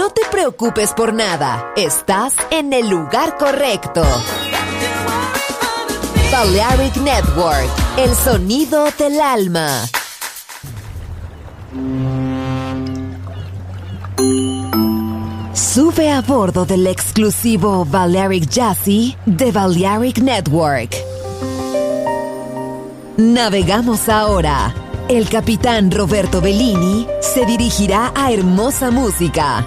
No te preocupes por nada, estás en el lugar correcto. Balearic Network, el sonido del alma. Sube a bordo del exclusivo Balearic Jazzy de Balearic Network. Navegamos ahora. El capitán Roberto Bellini se dirigirá a hermosa música.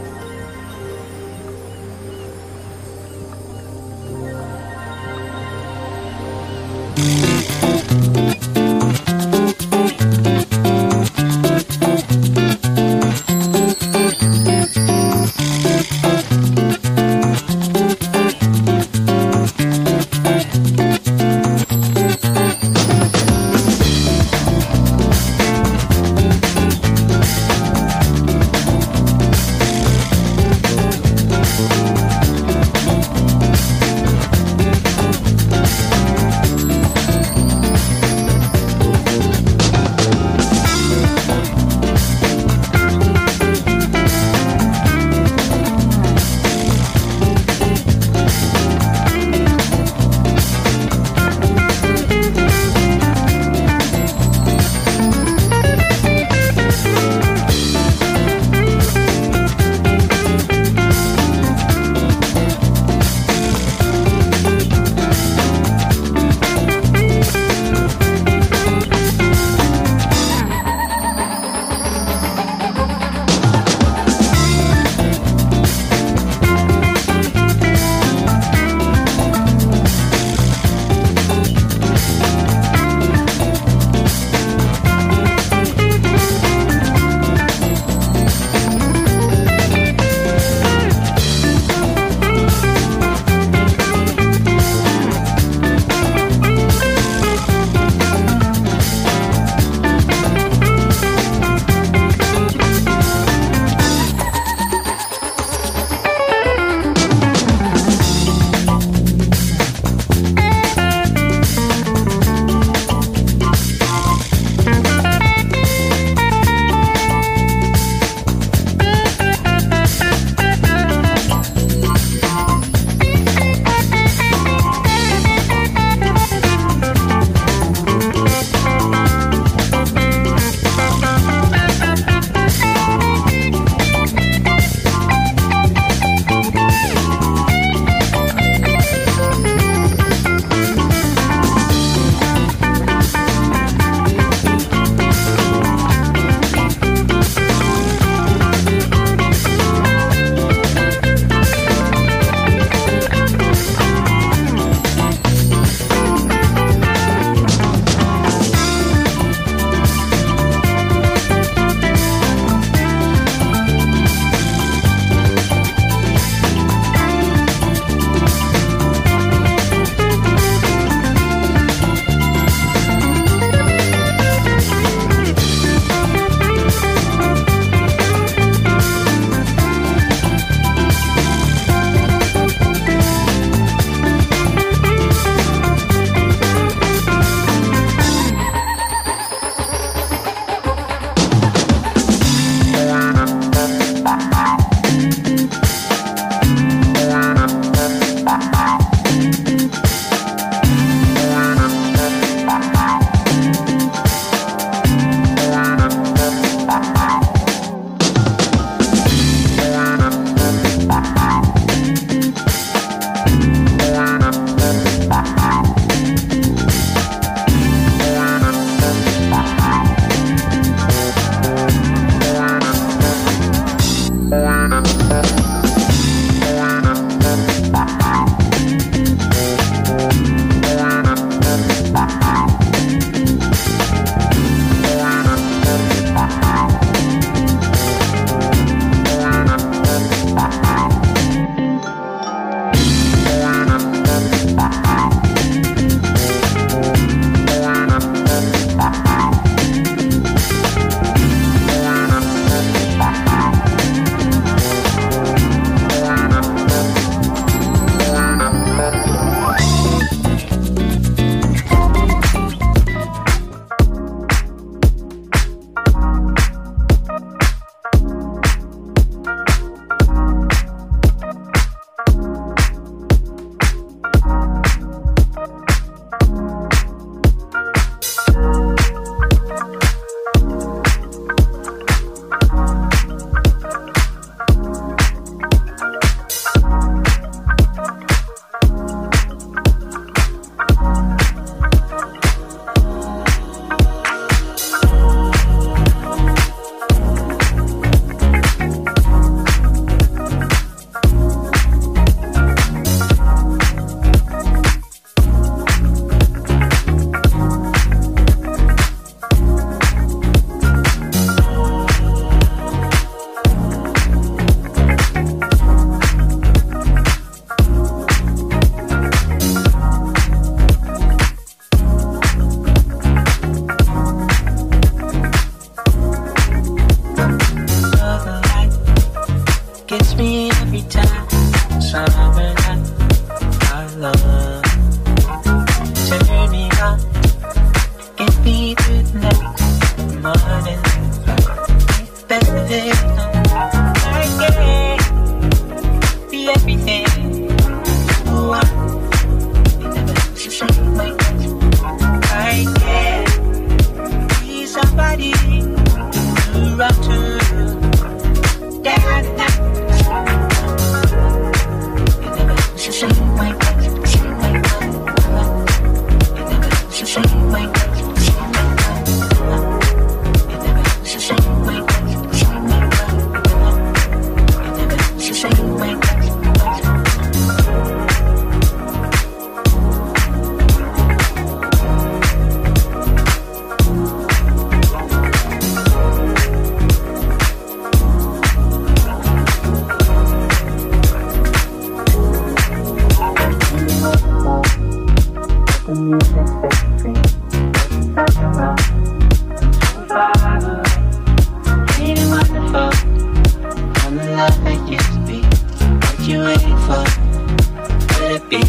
beat.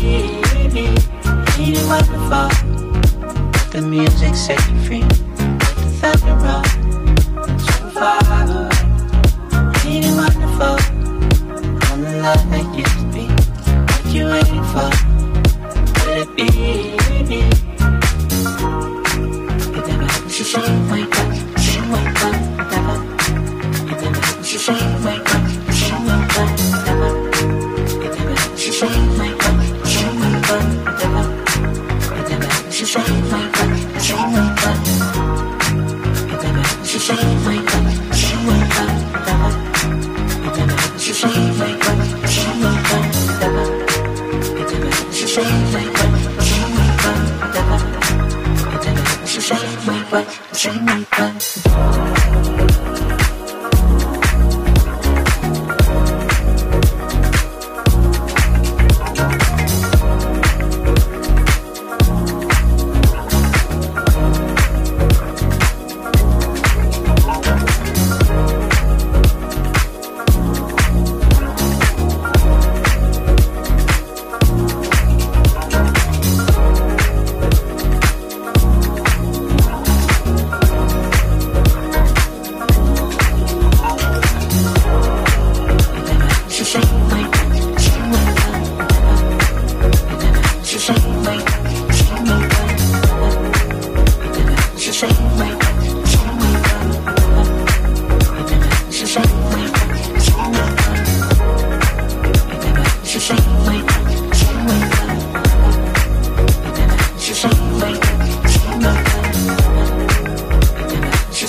Need it when The music set free. Let the thunder roll. So far away. Ain't it wonderful? I'm the love used to be. What you waiting for? Could it be?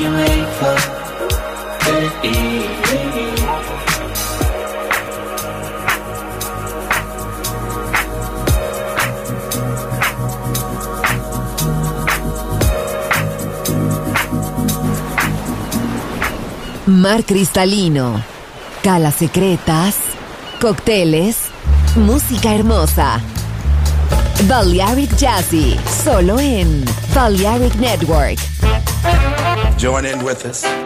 you for. Mar cristalino, calas secretas, cócteles, música hermosa. Balearic Jazzy, solo en Balearic Network Join in with us.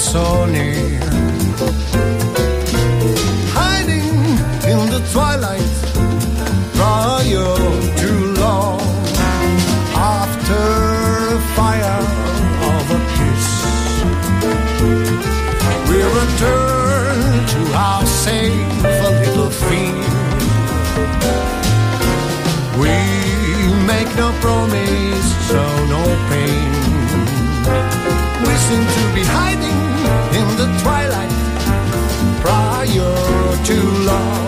So near. Promise, so no pain. We seem to be hiding in the twilight prior to love.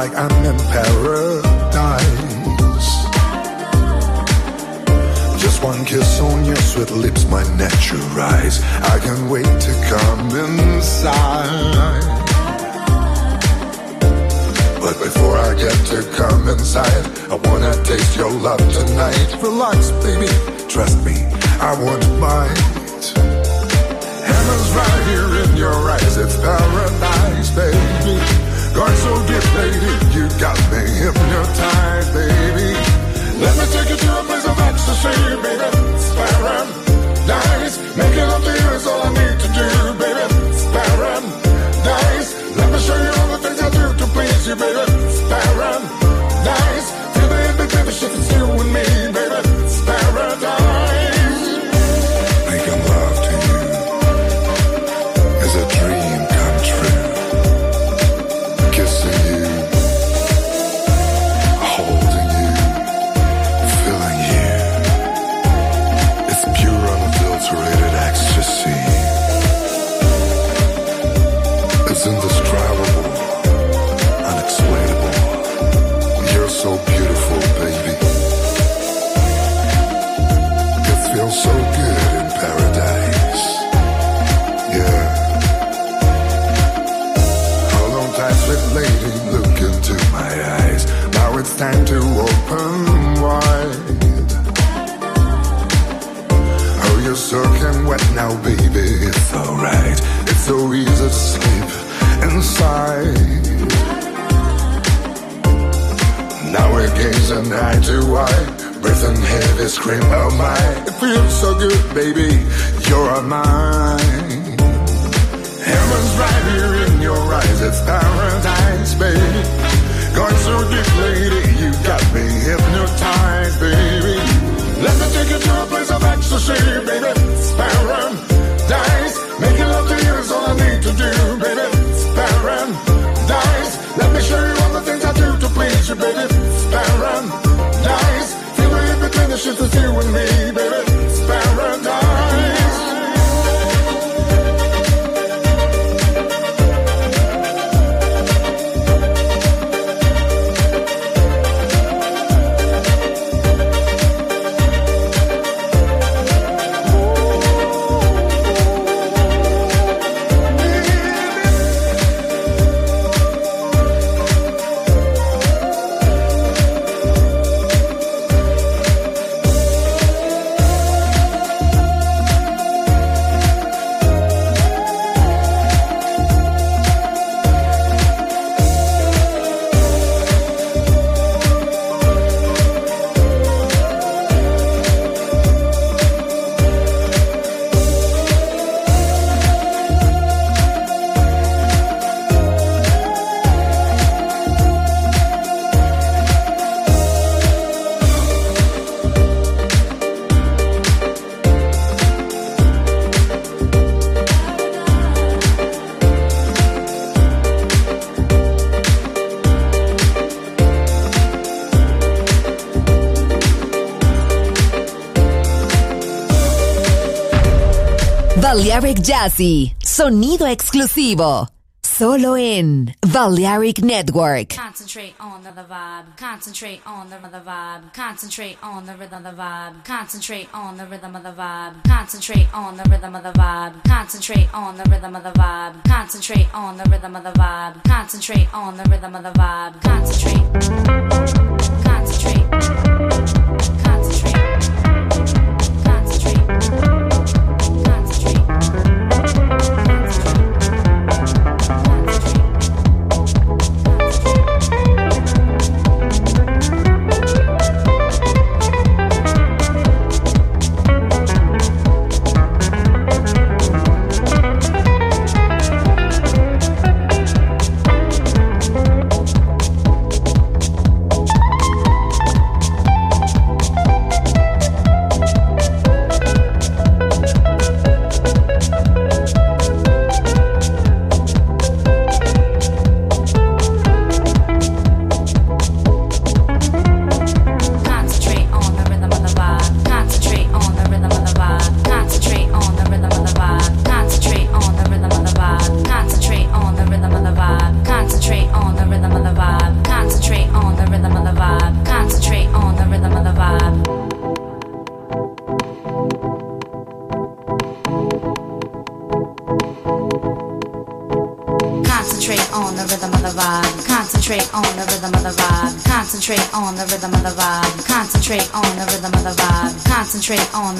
like I'm in paradise. Just one kiss on your sweet lips, my natural rise. I can't wait to come inside. But before I get to come inside, I wanna taste your love tonight. Relax, baby, trust me, I won't mind. Heaven's right here in your eyes, it's paradise, baby. Got so deep, lady, you got me hypnotized, baby. Let me take you to a place of ecstasy, baby. Sparing dice, making up to you is all I need to do, baby. Sparing dice, let me show you all the things I do to please you, baby. Sparing dice, feel the baby, baby, shifting you and me. an eye to eye. Breathing heavy, scream, oh my. It feels so good, baby, you're mine. Heaven's right here in your eyes, it's paradise, baby. Going so deep, lady, you got me hypnotized, baby. Let me take you to a place of ecstasy, baby. It's paradise. Making love to you is all I need to do, baby. you, baby. Spam nice. Feel it the shifts, it's you and me, baby. Balearic Jazzy, sonido exclusivo. Solo en Balearic Network. Concentrate on the, the vibe. Concentrate on the, the vibe. Concentrate on the rhythm of the vibe. Concentrate on the rhythm of the vibe. Concentrate on the rhythm of the vibe. Concentrate on the rhythm of the vibe. Concentrate on the rhythm of the vibe. Concentrate on the rhythm of the vibe. Concentrate. Concentrate.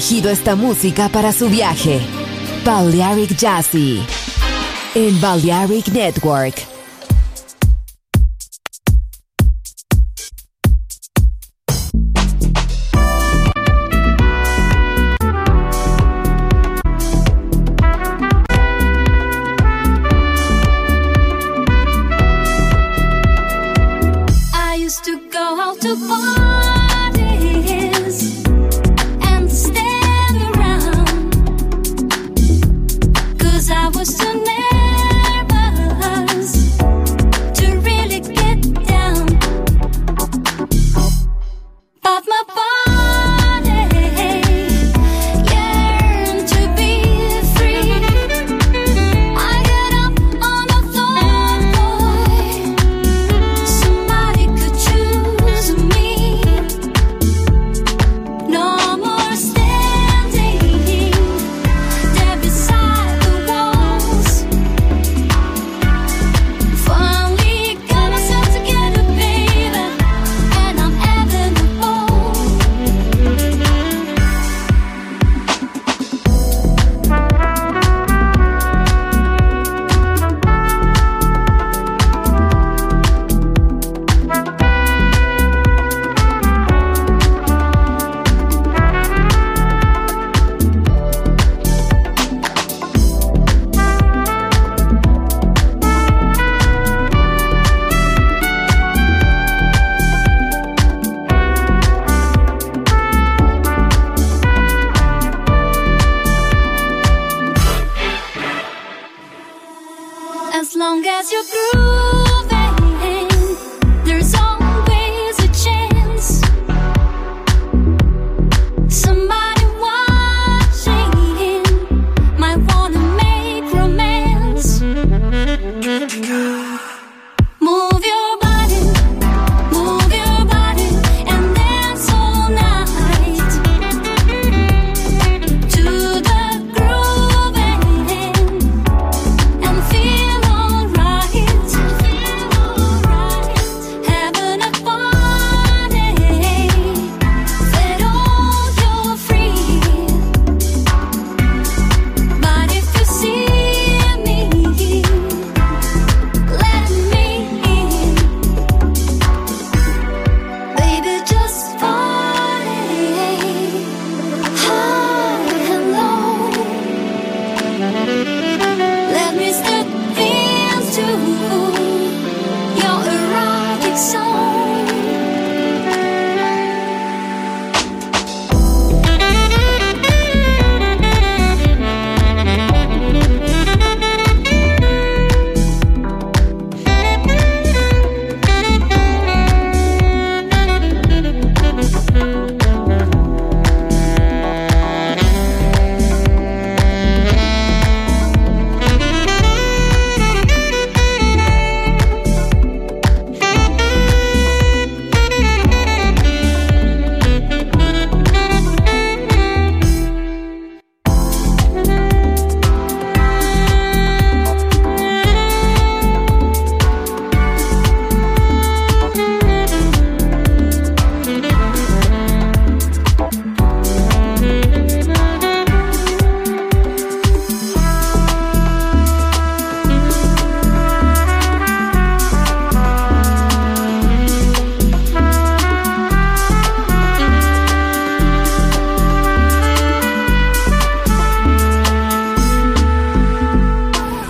Elegido esta música para su viaje. Balearic Jazzy. En Balearic Network. As long as you're through